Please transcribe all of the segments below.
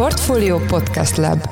Portfolio Podcast Lab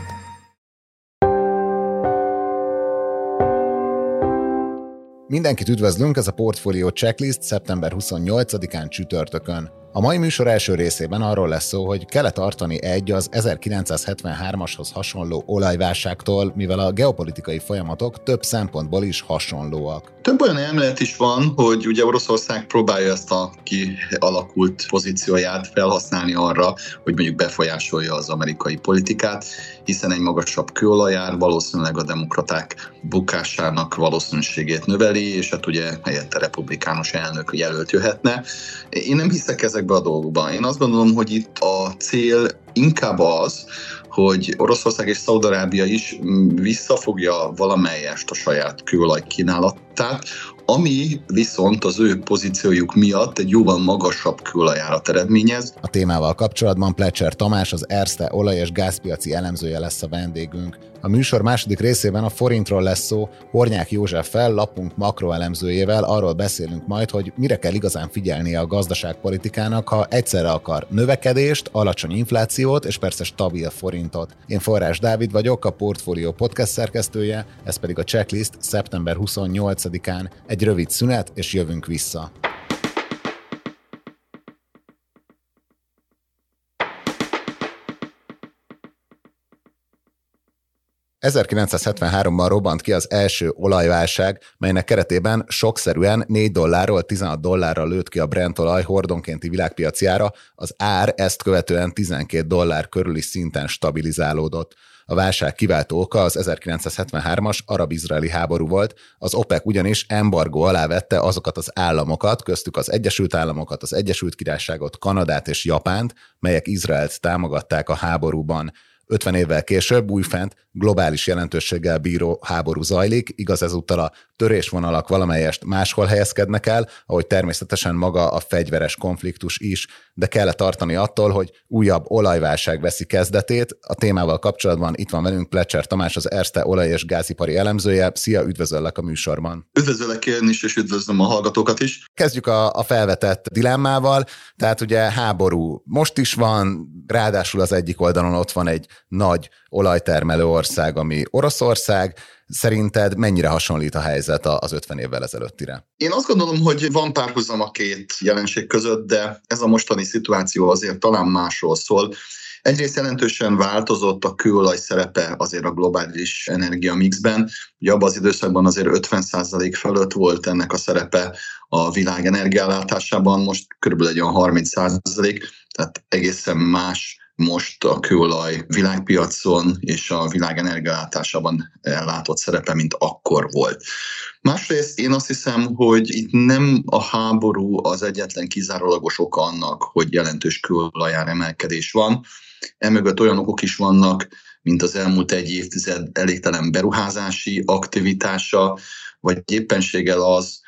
Mindenkit üdvözlünk, ez a Portfolio Checklist szeptember 28-án csütörtökön. A mai műsor első részében arról lesz szó, hogy kell tartani egy az 1973-ashoz hasonló olajválságtól, mivel a geopolitikai folyamatok több szempontból is hasonlóak. Több olyan elmélet is van, hogy ugye Oroszország próbálja ezt a kialakult pozícióját felhasználni arra, hogy mondjuk befolyásolja az amerikai politikát, hiszen egy magasabb kőolajár valószínűleg a demokraták bukásának valószínűségét növeli, és hát ugye helyette republikánus elnök jelölt jöhetne. Én nem hiszek ezekbe a dolgokban. Én azt gondolom, hogy itt a cél inkább az, hogy Oroszország és Szaudarábia is visszafogja valamelyest a saját kőolaj kínálatát, ami viszont az ő pozíciójuk miatt egy jóval magasabb kőolajárat eredményez. A témával kapcsolatban Plecser Tamás, az Erste olaj- és gázpiaci elemzője lesz a vendégünk. A műsor második részében a forintról lesz szó, Hornyák Józseffel, lapunk makroelemzőjével arról beszélünk majd, hogy mire kell igazán figyelnie a gazdaságpolitikának, ha egyszerre akar növekedést, alacsony inflációt és persze stabil forintot. Én Forrás Dávid vagyok, a Portfolio podcast szerkesztője, ez pedig a checklist szeptember 28-án. Egy rövid szünet, és jövünk vissza. 1973-ban robbant ki az első olajválság, melynek keretében sokszerűen 4 dollárról 16 dollárra lőtt ki a Brent olaj hordonkénti világpiacjára, az ár ezt követően 12 dollár körüli szinten stabilizálódott. A válság kiváltó oka az 1973-as arab-izraeli háború volt, az OPEC ugyanis embargó alá vette azokat az államokat, köztük az Egyesült Államokat, az Egyesült Királyságot, Kanadát és Japánt, melyek Izraelt támogatták a háborúban. 50 évvel később újfent globális jelentőséggel bíró háború zajlik, igaz ezúttal a törésvonalak valamelyest máshol helyezkednek el, ahogy természetesen maga a fegyveres konfliktus is, de kell tartani attól, hogy újabb olajválság veszi kezdetét. A témával kapcsolatban itt van velünk Plecser Tamás, az Erste olaj- és gázipari elemzője. Szia, üdvözöllek a műsorban. Üdvözöllek én is, és üdvözlöm a hallgatókat is. Kezdjük a, a felvetett dilemmával, tehát ugye háború most is van, ráadásul az egyik oldalon ott van egy nagy olajtermelő ország, ami Oroszország, Szerinted mennyire hasonlít a helyzet az 50 évvel ezelőttire? Én azt gondolom, hogy van párhuzam a két jelenség között, de ez a mostani szituáció azért talán másról szól. Egyrészt jelentősen változott a kőolaj szerepe azért a globális energia mixben. Ugye abban az időszakban azért 50% fölött volt ennek a szerepe a világ energiállátásában, most körülbelül egy olyan 30%, tehát egészen más most a kőolaj világpiacon és a világ energiállátásában ellátott szerepe, mint akkor volt. Másrészt én azt hiszem, hogy itt nem a háború az egyetlen kizárólagos oka annak, hogy jelentős kőolajár emelkedés van. Emögött olyan okok is vannak, mint az elmúlt egy évtized elégtelen beruházási aktivitása, vagy éppenséggel az,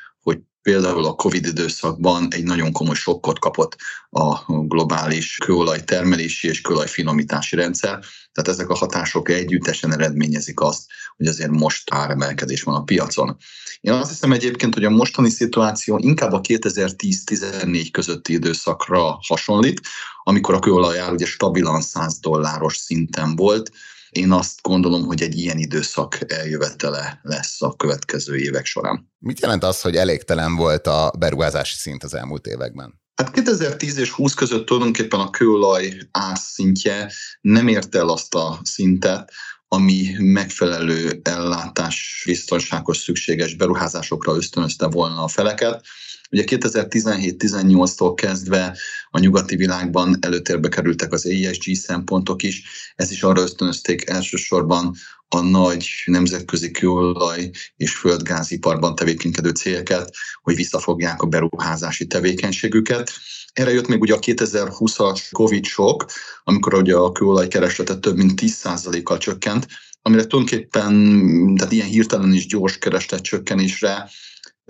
például a Covid időszakban egy nagyon komoly sokkot kapott a globális kőolaj termelési és kőolaj finomítási rendszer. Tehát ezek a hatások együttesen eredményezik azt, hogy azért most áremelkedés van a piacon. Én azt hiszem egyébként, hogy a mostani szituáció inkább a 2010-14 közötti időszakra hasonlít, amikor a kőolaj ár ugye stabilan 100 dolláros szinten volt, én azt gondolom, hogy egy ilyen időszak eljövetele lesz a következő évek során. Mit jelent az, hogy elégtelen volt a beruházási szint az elmúlt években? Hát 2010 és 20 között tulajdonképpen a kőolaj árszintje nem ért el azt a szintet, ami megfelelő ellátás biztonságos szükséges beruházásokra ösztönözte volna a feleket. Ugye 2017-18-tól kezdve a nyugati világban előtérbe kerültek az ESG szempontok is, ez is arra ösztönözték elsősorban a nagy nemzetközi kőolaj és földgáziparban tevékenykedő cégeket, hogy visszafogják a beruházási tevékenységüket. Erre jött még ugye a 2020-as Covid-sok, amikor ugye a kőolaj kereslete több mint 10%-kal csökkent, amire tulajdonképpen, tehát ilyen hirtelen és gyors kereslet csökkenésre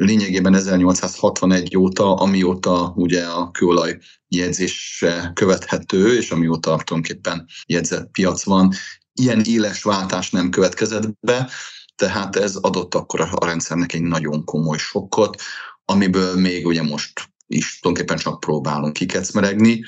lényegében 1861 óta, amióta ugye a kőolaj jegyzésre követhető, és amióta tulajdonképpen jegyzett piac van, ilyen éles váltás nem következett be, tehát ez adott akkor a rendszernek egy nagyon komoly sokkot, amiből még ugye most is tulajdonképpen csak próbálunk kikecmeregni.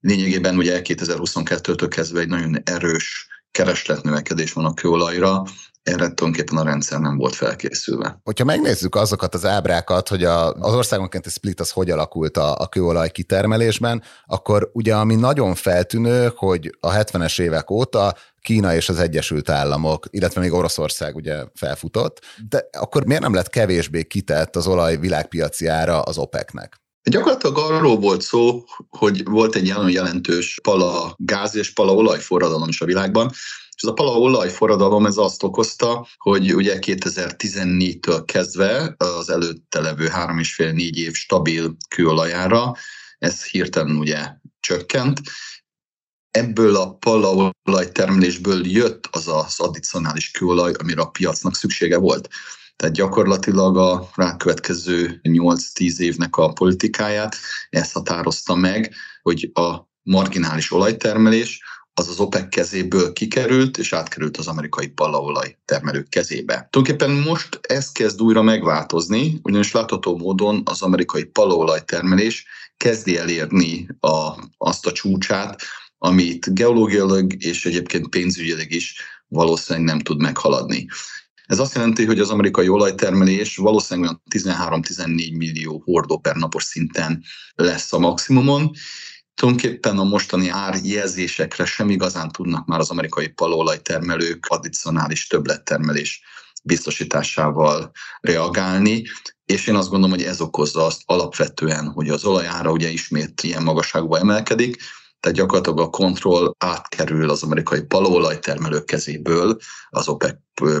Lényegében ugye 2022-től kezdve egy nagyon erős keresletnövekedés van a kőolajra, erre tulajdonképpen a rendszer nem volt felkészülve. Hogyha megnézzük azokat az ábrákat, hogy a, az országonként a split az hogy alakult a, a kőolaj kitermelésben, akkor ugye ami nagyon feltűnő, hogy a 70-es évek óta Kína és az Egyesült Államok, illetve még Oroszország ugye felfutott, de akkor miért nem lett kevésbé kitett az olaj világpiaci ára az OPEC-nek? Gyakorlatilag arról volt szó, hogy volt egy nagyon jelentős pala gáz és pala olajforradalom is a világban, és ez a pala olajforradalom ez azt okozta, hogy ugye 2014-től kezdve az előtte levő három és fél négy év stabil kőolajára ez hirtelen ugye csökkent, ebből a palaolaj termelésből jött az az addicionális kőolaj, amire a piacnak szüksége volt. Tehát gyakorlatilag a rákövetkező 8-10 évnek a politikáját ezt határozta meg, hogy a marginális olajtermelés az az OPEC kezéből kikerült, és átkerült az amerikai palaolaj termelők kezébe. Tulajdonképpen most ez kezd újra megváltozni, ugyanis látható módon az amerikai palaolaj termelés kezdi elérni a, azt a csúcsát, amit geológiailag és egyébként pénzügyileg is valószínűleg nem tud meghaladni. Ez azt jelenti, hogy az amerikai olajtermelés valószínűleg 13-14 millió hordó per napos szinten lesz a maximumon. Tulajdonképpen a mostani árjelzésekre sem igazán tudnak már az amerikai palolajtermelők addicionális többlettermelés biztosításával reagálni, és én azt gondolom, hogy ez okozza azt alapvetően, hogy az olajára ugye ismét ilyen magasságba emelkedik, tehát gyakorlatilag a kontroll átkerül az amerikai palóolajtermelők kezéből az OPEC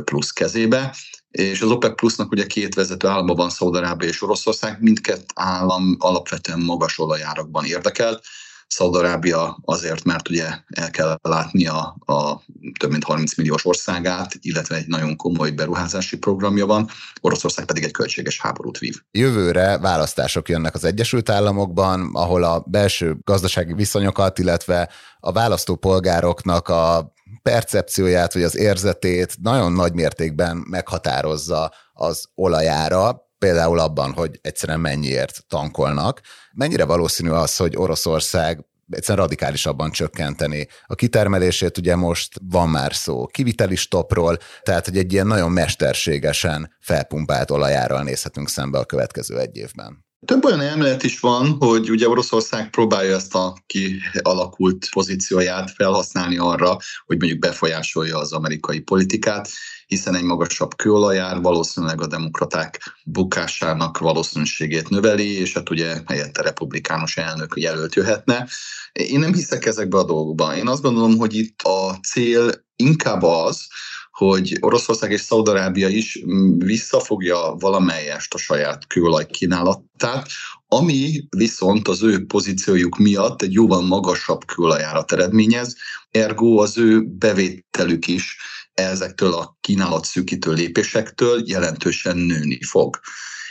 plusz kezébe, és az OPEC plusznak ugye két vezető állama van, Szaudarábia és Oroszország, mindkett állam alapvetően magas olajárakban érdekelt, Szaudarábia azért, mert ugye el kell látni a, a több mint 30 milliós országát, illetve egy nagyon komoly beruházási programja van, Oroszország pedig egy költséges háborút vív. Jövőre választások jönnek az Egyesült Államokban, ahol a belső gazdasági viszonyokat, illetve a választópolgároknak a percepcióját vagy az érzetét nagyon nagy mértékben meghatározza az olajára, például abban, hogy egyszerűen mennyiért tankolnak. Mennyire valószínű az, hogy Oroszország egyszerűen radikálisabban csökkenteni. A kitermelését ugye most van már szó kiviteli stopról, tehát hogy egy ilyen nagyon mesterségesen felpumpált olajárral nézhetünk szembe a következő egy évben. Több olyan elmélet is van, hogy ugye Oroszország próbálja ezt a kialakult pozícióját felhasználni arra, hogy mondjuk befolyásolja az amerikai politikát, hiszen egy magasabb kőolajár valószínűleg a demokraták bukásának valószínűségét növeli, és hát ugye helyette republikánus elnök jelölt jöhetne. Én nem hiszek ezekbe a dolgokban. Én azt gondolom, hogy itt a cél inkább az, hogy Oroszország és Szaudarábia is mm, visszafogja valamelyest a saját kőolaj kínálatát, ami viszont az ő pozíciójuk miatt egy jóval magasabb kőolajárat eredményez, ergo az ő bevételük is ezektől a kínálat szűkítő lépésektől jelentősen nőni fog.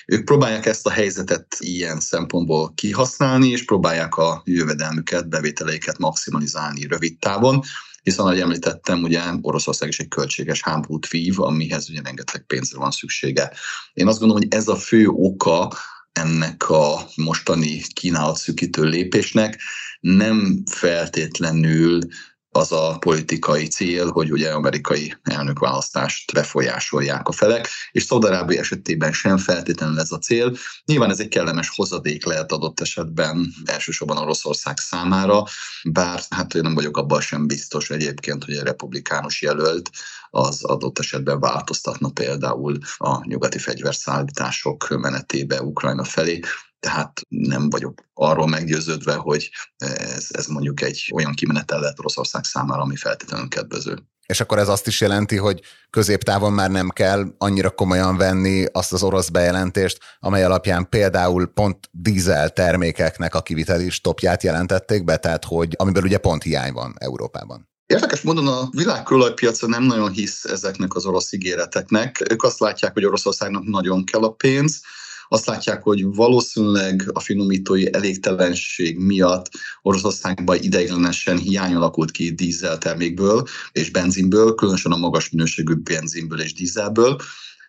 Ők próbálják ezt a helyzetet ilyen szempontból kihasználni, és próbálják a jövedelmüket, bevételeiket maximalizálni rövid távon, hiszen, ahogy említettem, ugye Oroszország is egy költséges háborút vív, amihez ugye rengeteg pénzre van szüksége. Én azt gondolom, hogy ez a fő oka ennek a mostani kínálatszűkítő lépésnek nem feltétlenül az a politikai cél, hogy ugye amerikai elnökválasztást befolyásolják a felek, és Szaudarábia esetében sem feltétlenül ez a cél. Nyilván ez egy kellemes hozadék lehet adott esetben elsősorban Oroszország számára, bár hát én nem vagyok abban sem biztos egyébként, hogy a republikánus jelölt az adott esetben változtatna például a nyugati fegyverszállítások menetébe Ukrajna felé tehát nem vagyok arról meggyőződve, hogy ez, ez mondjuk egy olyan kimenetel lehet Oroszország számára, ami feltétlenül kedvező. És akkor ez azt is jelenti, hogy középtávon már nem kell annyira komolyan venni azt az orosz bejelentést, amely alapján például pont dízel termékeknek a kiviteli stopját jelentették be, tehát hogy amiből ugye pont hiány van Európában. Érdekes módon a világkőolajpiaca nem nagyon hisz ezeknek az orosz ígéreteknek. Ők azt látják, hogy Oroszországnak nagyon kell a pénz, azt látják, hogy valószínűleg a finomítói elégtelenség miatt Oroszországban ideiglenesen hiány alakult ki dízel termékből és benzinből, különösen a magas minőségű benzinből és dízelből,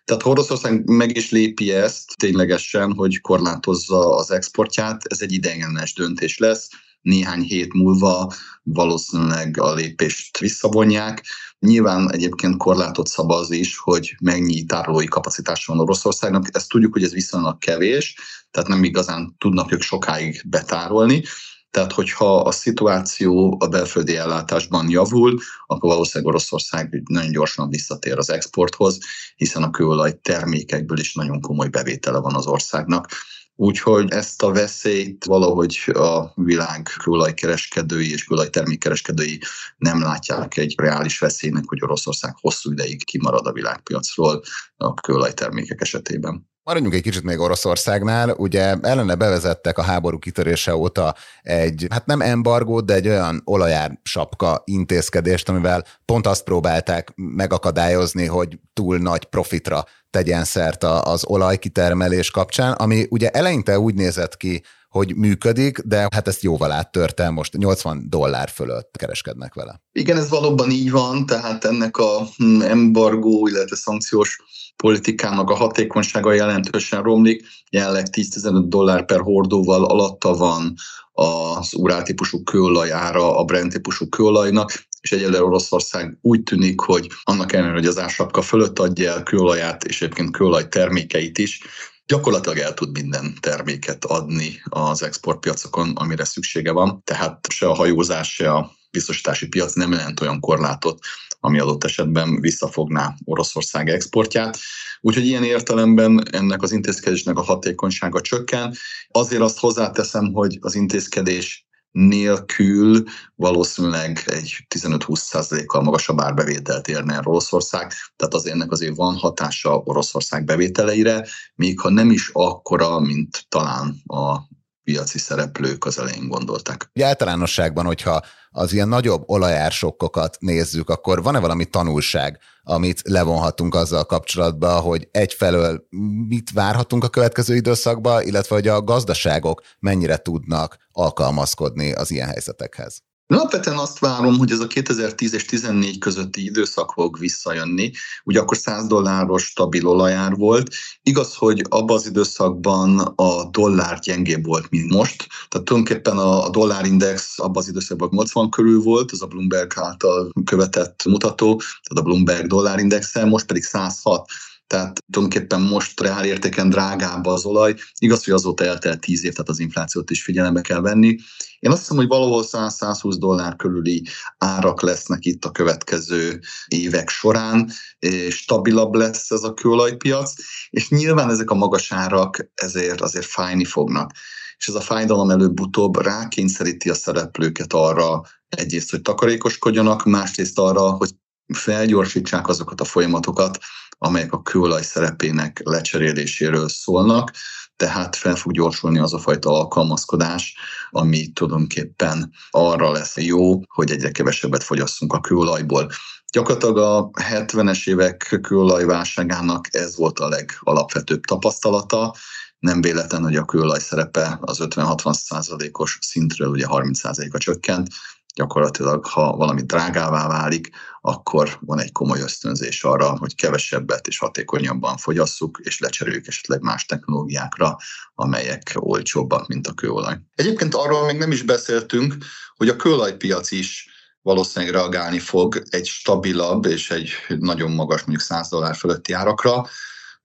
tehát Oroszország meg is lépi ezt ténylegesen, hogy korlátozza az exportját, ez egy ideiglenes döntés lesz, néhány hét múlva valószínűleg a lépést visszavonják. Nyilván egyébként korlátot szab az is, hogy mennyi tárolói kapacitás van Oroszországnak. Ezt tudjuk, hogy ez viszonylag kevés, tehát nem igazán tudnak ők sokáig betárolni. Tehát, hogyha a szituáció a belföldi ellátásban javul, akkor valószínűleg Oroszország nagyon gyorsan visszatér az exporthoz, hiszen a kőolaj termékekből is nagyon komoly bevétele van az országnak. Úgyhogy ezt a veszélyt valahogy a világ kőolajkereskedői és kőolajtermékkereskedői nem látják egy reális veszélynek, hogy Oroszország hosszú ideig kimarad a világpiacról a kőolajtermékek esetében. Maradjunk egy kicsit még Oroszországnál. Ugye ellene bevezettek a háború kitörése óta egy, hát nem embargót, de egy olyan olajár sapka intézkedést, amivel pont azt próbálták megakadályozni, hogy túl nagy profitra tegyen szert az olajkitermelés kapcsán, ami ugye eleinte úgy nézett ki, hogy működik, de hát ezt jóval áttörte, most 80 dollár fölött kereskednek vele. Igen, ez valóban így van, tehát ennek a hm, embargó, illetve szankciós politikának a hatékonysága jelentősen romlik. Jelenleg 10-15 dollár per hordóval alatta van az urál típusú kőolaj ára a Brent típusú kőolajnak, és egyelőre Oroszország úgy tűnik, hogy annak ellenére, hogy az ársapka fölött adja el kőolaját, és egyébként kőolaj termékeit is, gyakorlatilag el tud minden terméket adni az exportpiacokon, amire szüksége van. Tehát se a hajózás, se a biztosítási piac nem jelent olyan korlátot, ami adott esetben visszafogná Oroszország exportját. Úgyhogy ilyen értelemben ennek az intézkedésnek a hatékonysága csökken. Azért azt hozzáteszem, hogy az intézkedés nélkül valószínűleg egy 15-20%-kal magasabb árbevételt érne el Oroszország, tehát az ennek azért van hatása Oroszország bevételeire, még ha nem is akkora, mint talán a piaci szereplők az elején gondolták. Ugye általánosságban, hogyha az ilyen nagyobb olajársokkokat nézzük, akkor van-e valami tanulság, amit levonhatunk azzal kapcsolatban, hogy egyfelől mit várhatunk a következő időszakban, illetve hogy a gazdaságok mennyire tudnak alkalmazkodni az ilyen helyzetekhez? Alapvetően azt várom, hogy ez a 2010 és 14 közötti időszak fog visszajönni. Ugye akkor 100 dolláros stabil olajár volt. Igaz, hogy abban az időszakban a dollár gyengébb volt, mint most. Tehát tulajdonképpen a dollárindex abban az időszakban 80 körül volt, az a Bloomberg által követett mutató, tehát a Bloomberg dollárindexe, most pedig 106 tehát tulajdonképpen most reál értéken drágább az olaj. Igaz, hogy azóta eltelt 10 év, tehát az inflációt is figyelembe kell venni. Én azt hiszem, hogy valahol 100-120 dollár körüli árak lesznek itt a következő évek során, és stabilabb lesz ez a kőolajpiac, és nyilván ezek a magas árak ezért azért fájni fognak. És ez a fájdalom előbb-utóbb rákényszeríti a szereplőket arra, egyrészt, hogy takarékoskodjanak, másrészt arra, hogy felgyorsítsák azokat a folyamatokat, amelyek a kőolaj szerepének lecseréléséről szólnak, tehát fel fog gyorsulni az a fajta alkalmazkodás, ami tulajdonképpen arra lesz jó, hogy egyre kevesebbet fogyasszunk a kőolajból. Gyakorlatilag a 70-es évek kőolajválságának ez volt a legalapvetőbb tapasztalata, nem véletlen, hogy a kőolaj szerepe az 50-60 százalékos szintről ugye 30 százaléka csökkent, gyakorlatilag, ha valami drágává válik, akkor van egy komoly ösztönzés arra, hogy kevesebbet és hatékonyabban fogyasszuk, és lecseréljük esetleg más technológiákra, amelyek olcsóbbak, mint a kőolaj. Egyébként arról még nem is beszéltünk, hogy a kőolajpiac is valószínűleg reagálni fog egy stabilabb és egy nagyon magas, mondjuk 100 dollár fölötti árakra,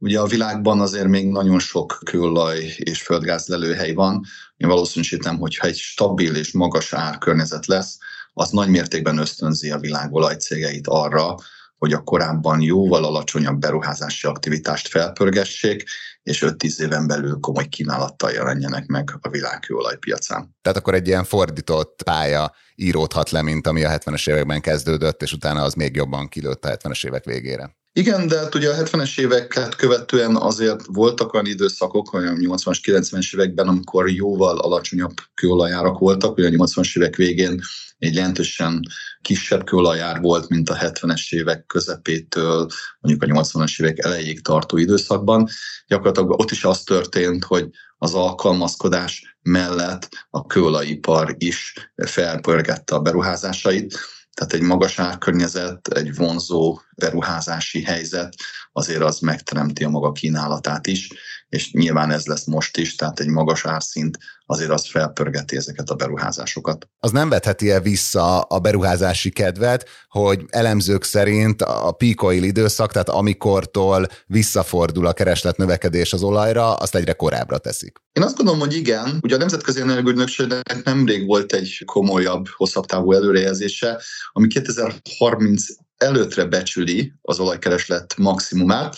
Ugye a világban azért még nagyon sok kőolaj és földgáz lelőhely van. Én valószínűsítem, hogyha egy stabil és magas árkörnyezet lesz, az nagy mértékben ösztönzi a világ olajcégeit arra, hogy a korábban jóval alacsonyabb beruházási aktivitást felpörgessék, és 5-10 éven belül komoly kínálattal jelenjenek meg a világ kőolajpiacán. Tehát akkor egy ilyen fordított pálya íródhat le, mint ami a 70-es években kezdődött, és utána az még jobban kilőtt a 70-es évek végére. Igen, de hát ugye a 70-es éveket követően azért voltak olyan időszakok, olyan 80-as, 90-es években, amikor jóval alacsonyabb kőolajárak voltak, a 80-as évek végén egy jelentősen kisebb kőolajár volt, mint a 70-es évek közepétől, mondjuk a 80-as évek elejéig tartó időszakban. Gyakorlatilag ott is az történt, hogy az alkalmazkodás mellett a kőolajipar is felpörgette a beruházásait, tehát egy magas árkörnyezet, egy vonzó beruházási helyzet azért az megteremti a maga kínálatát is, és nyilván ez lesz most is, tehát egy magas árszint azért az felpörgeti ezeket a beruházásokat. Az nem vetheti-e vissza a beruházási kedvet, hogy elemzők szerint a peak oil időszak, tehát amikortól visszafordul a kereslet növekedés az olajra, azt egyre korábbra teszik? Én azt gondolom, hogy igen. Ugye a Nemzetközi Energiaügynökségnek nemrég volt egy komolyabb, hosszabb távú előrejelzése, ami 2030 előttre becsüli az olajkereslet maximumát.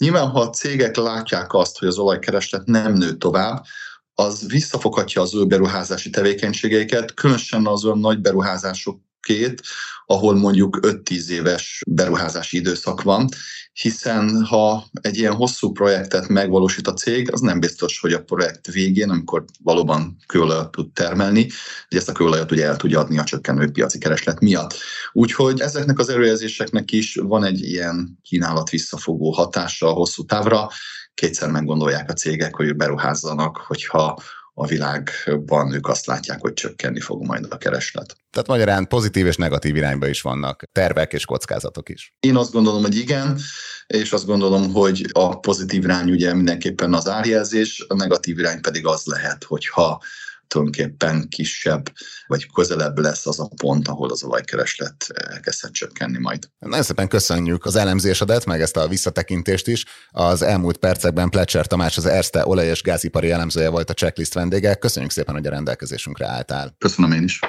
Nyilván, ha a cégek látják azt, hogy az olajkereslet nem nő tovább, az visszafoghatja az ő beruházási tevékenységeiket, különösen az olyan nagy beruházások két, ahol mondjuk 5-10 éves beruházási időszak van, hiszen ha egy ilyen hosszú projektet megvalósít a cég, az nem biztos, hogy a projekt végén, amikor valóban kőolajat tud termelni, hogy ezt a kőolajat ugye el tudja adni a csökkenő piaci kereslet miatt. Úgyhogy ezeknek az előjelzéseknek is van egy ilyen kínálat visszafogó hatása a hosszú távra, kétszer meggondolják a cégek, hogy beruházzanak, hogyha a világban ők azt látják, hogy csökkenni fog majd a kereslet. Tehát magyarán pozitív és negatív irányba is vannak tervek és kockázatok is. Én azt gondolom, hogy igen, és azt gondolom, hogy a pozitív irány ugye mindenképpen az árjelzés, a negatív irány pedig az lehet, hogyha tulajdonképpen kisebb, vagy közelebb lesz az a pont, ahol az olajkereslet elkezdhet csökkenni majd. Nagyon szépen köszönjük az elemzésedet, meg ezt a visszatekintést is. Az elmúlt percekben Plecser Tamás, az Erste olaj- és gázipari elemzője volt a checklist vendége. Köszönjük szépen, hogy a rendelkezésünkre álltál. Köszönöm én is.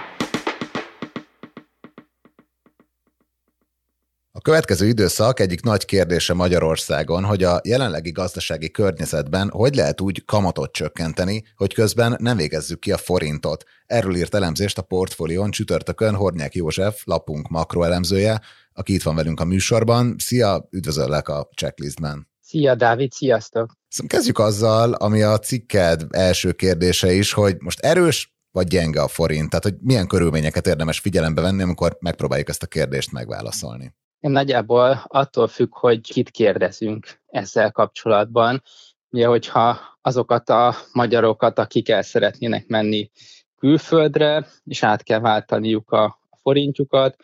A következő időszak egyik nagy kérdése Magyarországon, hogy a jelenlegi gazdasági környezetben hogy lehet úgy kamatot csökkenteni, hogy közben nem végezzük ki a forintot. Erről írt elemzést a portfólión csütörtökön Hornyák József, lapunk makroelemzője, aki itt van velünk a műsorban. Szia, üdvözöllek a checklistben. Szia, Dávid, sziasztok! Szóval kezdjük azzal, ami a cikked első kérdése is, hogy most erős vagy gyenge a forint? Tehát, hogy milyen körülményeket érdemes figyelembe venni, amikor megpróbáljuk ezt a kérdést megválaszolni? Nagyjából attól függ, hogy kit kérdezünk ezzel kapcsolatban. Ugye, hogyha azokat a magyarokat, akik el szeretnének menni külföldre, és át kell váltaniuk a forintjukat,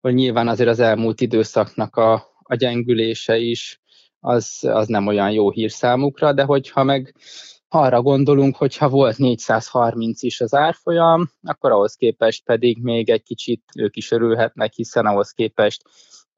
hogy nyilván azért az elmúlt időszaknak a, a gyengülése is az, az nem olyan jó hír számukra, de hogyha meg arra gondolunk, hogy ha volt 430 is az árfolyam, akkor ahhoz képest pedig még egy kicsit ők is örülhetnek, hiszen ahhoz képest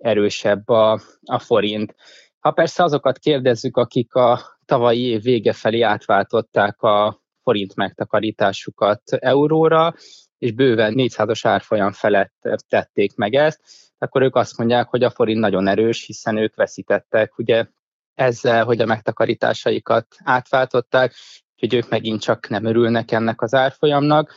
erősebb a, a forint. Ha persze azokat kérdezzük, akik a tavalyi év vége felé átváltották a forint megtakarításukat euróra, és bőven 400-as árfolyam felett tették meg ezt, akkor ők azt mondják, hogy a forint nagyon erős, hiszen ők veszítettek ugye ezzel, hogy a megtakarításaikat átváltották, hogy ők megint csak nem örülnek ennek az árfolyamnak.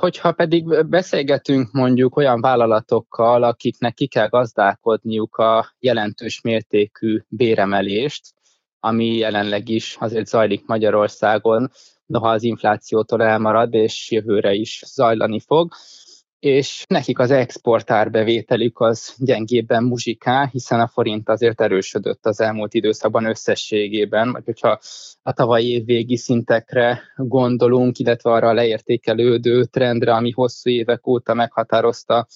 Hogyha pedig beszélgetünk mondjuk olyan vállalatokkal, akiknek ki kell gazdálkodniuk a jelentős mértékű béremelést, ami jelenleg is azért zajlik Magyarországon, noha az inflációtól elmarad, és jövőre is zajlani fog, és nekik az exportárbevételük az gyengébben muzsikál, hiszen a forint azért erősödött az elmúlt időszakban összességében, vagy hogyha a tavalyi év végi szintekre gondolunk, illetve arra a leértékelődő trendre, ami hosszú évek óta meghatározta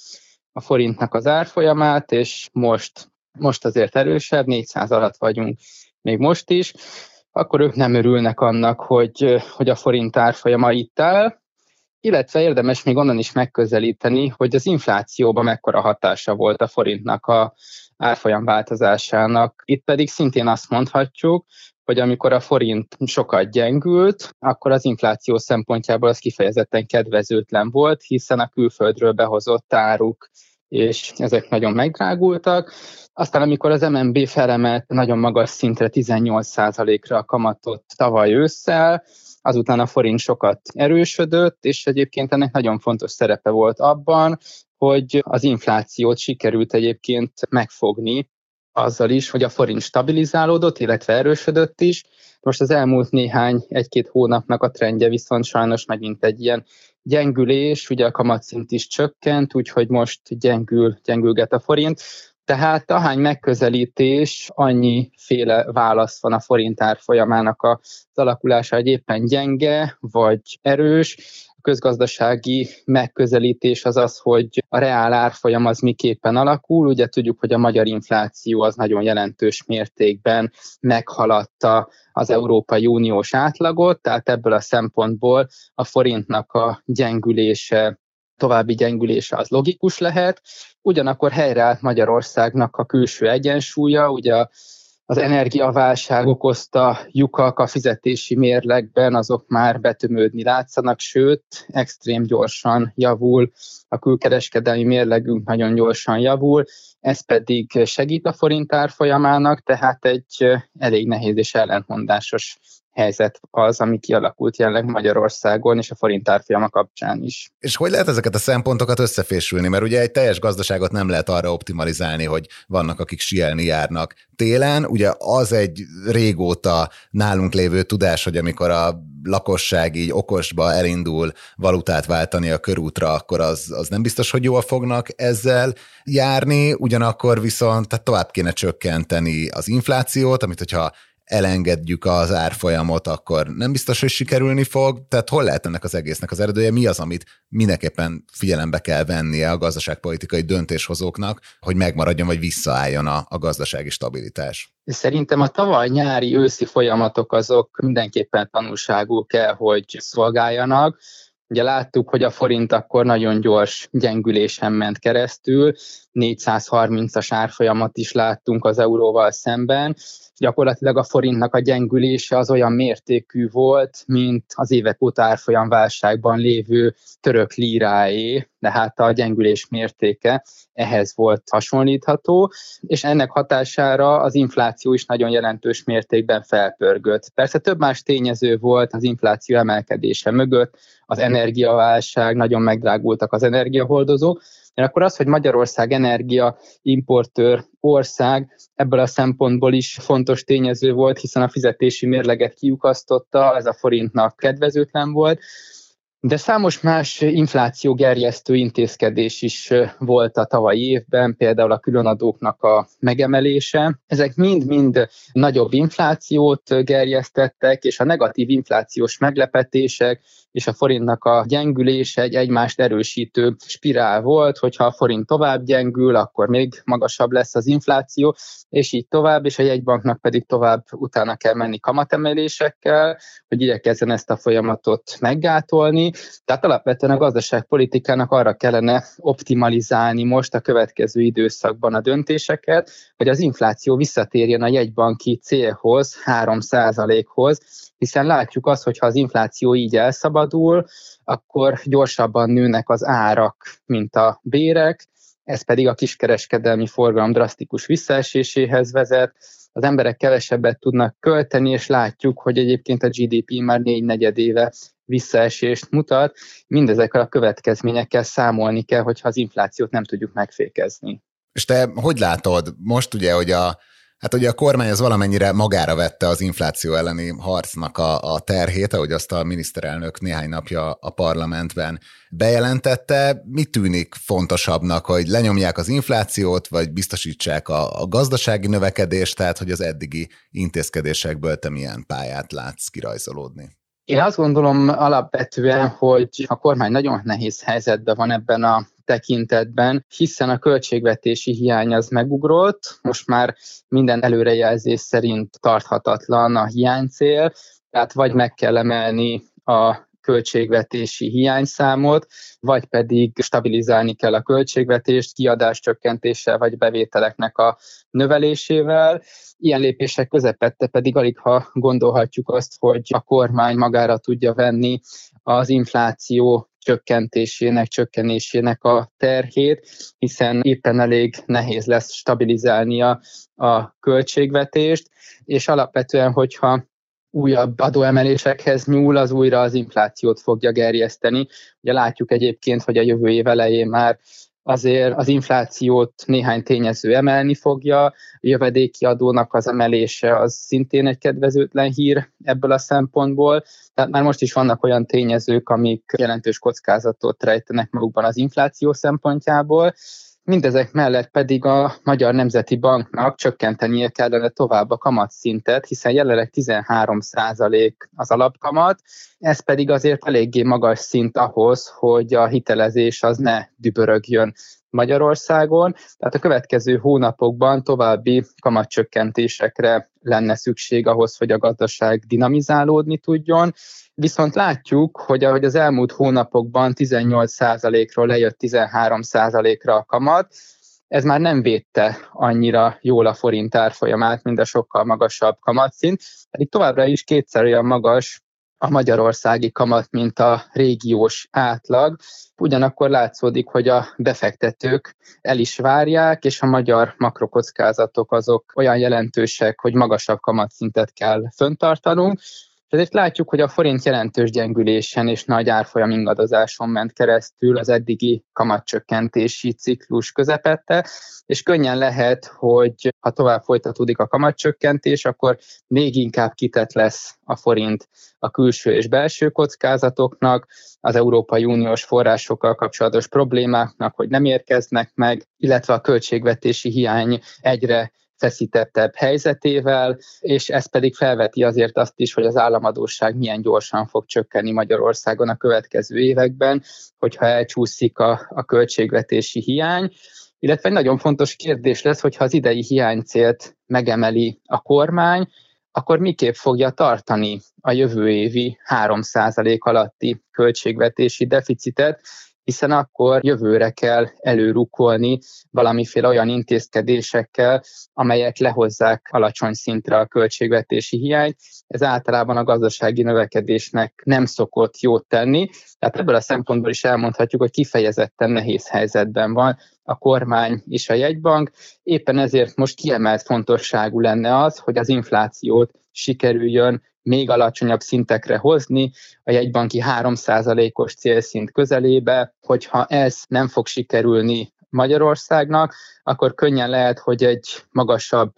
a forintnak az árfolyamát, és most, most azért erősebb, 400 alatt vagyunk még most is, akkor ők nem örülnek annak, hogy, hogy a forint árfolyama itt áll, illetve érdemes még onnan is megközelíteni, hogy az inflációban mekkora hatása volt a forintnak a árfolyam változásának. Itt pedig szintén azt mondhatjuk, hogy amikor a forint sokat gyengült, akkor az infláció szempontjából az kifejezetten kedvezőtlen volt, hiszen a külföldről behozott áruk és ezek nagyon megdrágultak. Aztán amikor az MNB felemelt nagyon magas szintre 18%-ra a kamatot tavaly ősszel, azután a forint sokat erősödött, és egyébként ennek nagyon fontos szerepe volt abban, hogy az inflációt sikerült egyébként megfogni, azzal is, hogy a forint stabilizálódott, illetve erősödött is. Most az elmúlt néhány, egy-két hónapnak a trendje viszont sajnos megint egy ilyen gyengülés, ugye a kamatszint is csökkent, úgyhogy most gyengül, gyengülget a forint. Tehát ahány megközelítés, annyi féle válasz van a forint árfolyamának az alakulása, hogy éppen gyenge vagy erős. A közgazdasági megközelítés az az, hogy a reál árfolyam az miképpen alakul. Ugye tudjuk, hogy a magyar infláció az nagyon jelentős mértékben meghaladta az Európai Uniós átlagot, tehát ebből a szempontból a forintnak a gyengülése további gyengülése az logikus lehet. Ugyanakkor helyreállt Magyarországnak a külső egyensúlya, ugye az energiaválság okozta lyukak a fizetési mérlegben, azok már betömődni látszanak, sőt, extrém gyorsan javul, a külkereskedelmi mérlegünk nagyon gyorsan javul, ez pedig segít a forint árfolyamának, tehát egy elég nehéz és ellentmondásos helyzet az, ami kialakult jelenleg Magyarországon és a forint árfolyama kapcsán is. És hogy lehet ezeket a szempontokat összefésülni? Mert ugye egy teljes gazdaságot nem lehet arra optimalizálni, hogy vannak, akik sielni járnak. Télen ugye az egy régóta nálunk lévő tudás, hogy amikor a lakosság így okosba elindul valutát váltani a körútra, akkor az, az nem biztos, hogy jól fognak ezzel járni, ugyanakkor viszont tehát tovább kéne csökkenteni az inflációt, amit hogyha elengedjük az árfolyamot, akkor nem biztos, hogy sikerülni fog. Tehát hol lehet ennek az egésznek az eredője? Mi az, amit mindenképpen figyelembe kell vennie a gazdaságpolitikai döntéshozóknak, hogy megmaradjon vagy visszaálljon a, a gazdasági stabilitás? Szerintem a tavaly nyári őszi folyamatok azok mindenképpen tanulságú kell, hogy szolgáljanak. Ugye láttuk, hogy a forint akkor nagyon gyors gyengülésen ment keresztül, 430-as árfolyamat is láttunk az euróval szemben, gyakorlatilag a forintnak a gyengülése az olyan mértékű volt, mint az évek óta árfolyam válságban lévő török líráé, de hát a gyengülés mértéke ehhez volt hasonlítható, és ennek hatására az infláció is nagyon jelentős mértékben felpörgött. Persze több más tényező volt az infláció emelkedése mögött, az energiaválság, nagyon megdrágultak az energiahordozók, akkor az, hogy Magyarország energia importőr ország ebből a szempontból is fontos tényező volt, hiszen a fizetési mérleget kiukasztotta, ez a forintnak kedvezőtlen volt, de számos más infláció gerjesztő intézkedés is volt a tavalyi évben, például a különadóknak a megemelése. Ezek mind-mind nagyobb inflációt gerjesztettek, és a negatív inflációs meglepetések és a forintnak a gyengülése egy egymást erősítő spirál volt, hogyha a forint tovább gyengül, akkor még magasabb lesz az infláció, és így tovább, és a jegybanknak pedig tovább utána kell menni kamatemelésekkel, hogy igyekezzen ezt a folyamatot meggátolni. Tehát alapvetően a gazdaságpolitikának arra kellene optimalizálni most a következő időszakban a döntéseket, hogy az infláció visszatérjen a jegybanki célhoz, 3%-hoz, hiszen látjuk azt, hogy ha az infláció így elszabadul, akkor gyorsabban nőnek az árak, mint a bérek, ez pedig a kiskereskedelmi forgalom drasztikus visszaeséséhez vezet, az emberek kevesebbet tudnak költeni, és látjuk, hogy egyébként a GDP már négy negyedéve visszaesést mutat. Mindezekkel a következményekkel számolni kell, hogyha az inflációt nem tudjuk megfékezni. És te hogy látod most ugye, hogy a Hát ugye a kormány az valamennyire magára vette az infláció elleni harcnak a, a terhét, ahogy azt a miniszterelnök néhány napja a parlamentben bejelentette. Mi tűnik fontosabbnak, hogy lenyomják az inflációt, vagy biztosítsák a, a gazdasági növekedést, tehát hogy az eddigi intézkedésekből te milyen pályát látsz kirajzolódni? Én azt gondolom alapvetően, hogy a kormány nagyon nehéz helyzetben van ebben a tekintetben, hiszen a költségvetési hiány az megugrott, most már minden előrejelzés szerint tarthatatlan a hiánycél, tehát vagy meg kell emelni a költségvetési hiányszámot, vagy pedig stabilizálni kell a költségvetést kiadás csökkentéssel, vagy bevételeknek a növelésével. Ilyen lépések közepette pedig alig ha gondolhatjuk azt, hogy a kormány magára tudja venni az infláció csökkentésének, csökkenésének a terhét, hiszen éppen elég nehéz lesz stabilizálnia a költségvetést, és alapvetően, hogyha újabb adóemelésekhez nyúl, az újra az inflációt fogja gerjeszteni. Ugye látjuk egyébként, hogy a jövő év elején már azért az inflációt néhány tényező emelni fogja, a jövedéki adónak az emelése az szintén egy kedvezőtlen hír ebből a szempontból, tehát már most is vannak olyan tényezők, amik jelentős kockázatot rejtenek magukban az infláció szempontjából, Mindezek mellett pedig a Magyar Nemzeti Banknak csökkentenie kellene tovább a kamatszintet, hiszen jelenleg 13% az alapkamat, ez pedig azért eléggé magas szint ahhoz, hogy a hitelezés az ne dübörögjön Magyarországon, tehát a következő hónapokban további kamatcsökkentésekre lenne szükség ahhoz, hogy a gazdaság dinamizálódni tudjon. Viszont látjuk, hogy ahogy az elmúlt hónapokban 18%-ról lejött 13%-ra a kamat, ez már nem védte annyira jól a forint árfolyamát, mint a sokkal magasabb kamatszint, pedig továbbra is kétszer olyan magas a magyarországi kamat, mint a régiós átlag. Ugyanakkor látszódik, hogy a befektetők el is várják, és a magyar makrokockázatok azok olyan jelentősek, hogy magasabb kamatszintet kell föntartanunk. Ezért látjuk, hogy a forint jelentős gyengülésen és nagy árfolyam ingadozáson ment keresztül az eddigi kamatcsökkentési ciklus közepette, és könnyen lehet, hogy ha tovább folytatódik a kamatcsökkentés, akkor még inkább kitett lesz a forint a külső és belső kockázatoknak, az Európai Uniós forrásokkal kapcsolatos problémáknak, hogy nem érkeznek meg, illetve a költségvetési hiány egyre feszítettebb helyzetével, és ez pedig felveti azért azt is, hogy az államadóság milyen gyorsan fog csökkenni Magyarországon a következő években, hogyha elcsúszik a, a költségvetési hiány. Illetve egy nagyon fontos kérdés lesz, hogyha az idei hiánycélt megemeli a kormány, akkor miképp fogja tartani a jövő évi 3% alatti költségvetési deficitet, hiszen akkor jövőre kell előrukolni valamiféle olyan intézkedésekkel, amelyek lehozzák alacsony szintre a költségvetési hiányt. Ez általában a gazdasági növekedésnek nem szokott jót tenni, tehát ebből a szempontból is elmondhatjuk, hogy kifejezetten nehéz helyzetben van a kormány és a jegybank. Éppen ezért most kiemelt fontosságú lenne az, hogy az inflációt sikerüljön még alacsonyabb szintekre hozni, a jegybanki 3%-os célszint közelébe, hogyha ez nem fog sikerülni Magyarországnak, akkor könnyen lehet, hogy egy magasabb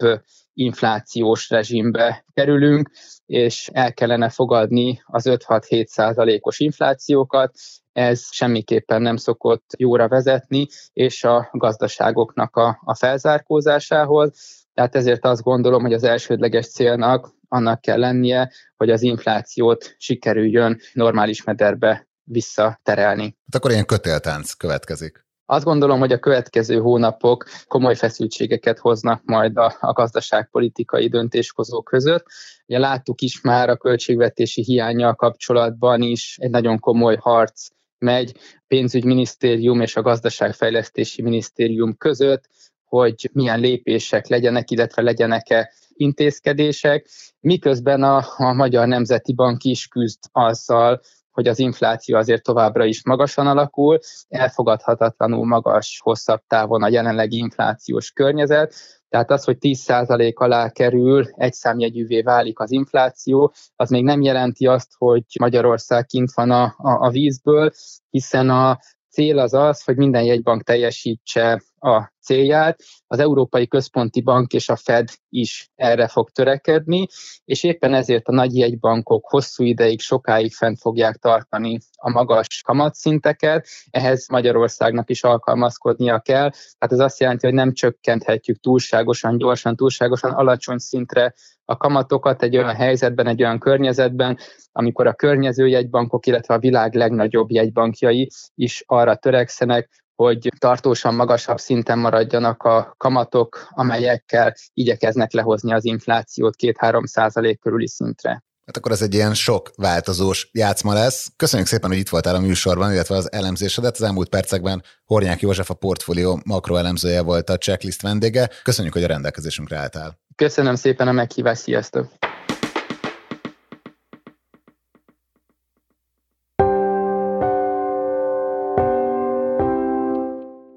inflációs rezsimbe kerülünk, és el kellene fogadni az 5-6-7 százalékos inflációkat, ez semmiképpen nem szokott jóra vezetni, és a gazdaságoknak a, a felzárkózásához. Tehát ezért azt gondolom, hogy az elsődleges célnak annak kell lennie, hogy az inflációt sikerüljön normális mederbe visszaterelni. Hát akkor ilyen kötéltánc következik. Azt gondolom, hogy a következő hónapok komoly feszültségeket hoznak majd a, a gazdaságpolitikai döntéshozók között. Ugye láttuk is már a költségvetési hiányjal kapcsolatban is egy nagyon komoly harc megy pénzügyminisztérium és a gazdaságfejlesztési minisztérium között, hogy milyen lépések legyenek, illetve legyenek-e intézkedések, miközben a, a Magyar Nemzeti Bank is küzd azzal, hogy az infláció azért továbbra is magasan alakul, elfogadhatatlanul magas hosszabb távon a jelenlegi inflációs környezet, tehát az, hogy 10% alá kerül, egy számjegyűvé válik az infláció, az még nem jelenti azt, hogy Magyarország kint van a, a, a vízből, hiszen a cél az az, hogy minden jegybank teljesítse a célját. Az Európai Központi Bank és a Fed is erre fog törekedni, és éppen ezért a nagy jegybankok hosszú ideig, sokáig fent fogják tartani a magas kamatszinteket, ehhez Magyarországnak is alkalmazkodnia kell. Tehát ez azt jelenti, hogy nem csökkenthetjük túlságosan, gyorsan, túlságosan alacsony szintre a kamatokat egy olyan helyzetben, egy olyan környezetben, amikor a környező jegybankok, illetve a világ legnagyobb jegybankjai is arra törekszenek, hogy tartósan magasabb szinten maradjanak a kamatok, amelyekkel igyekeznek lehozni az inflációt 2-3 százalék körüli szintre. Hát akkor ez egy ilyen sok változós játszma lesz. Köszönjük szépen, hogy itt voltál a műsorban, illetve az elemzésedet. Az elmúlt percekben Hornyák József a portfólió makroelemzője volt a checklist vendége. Köszönjük, hogy a rendelkezésünkre álltál. Köszönöm szépen a meghívást, sziasztok!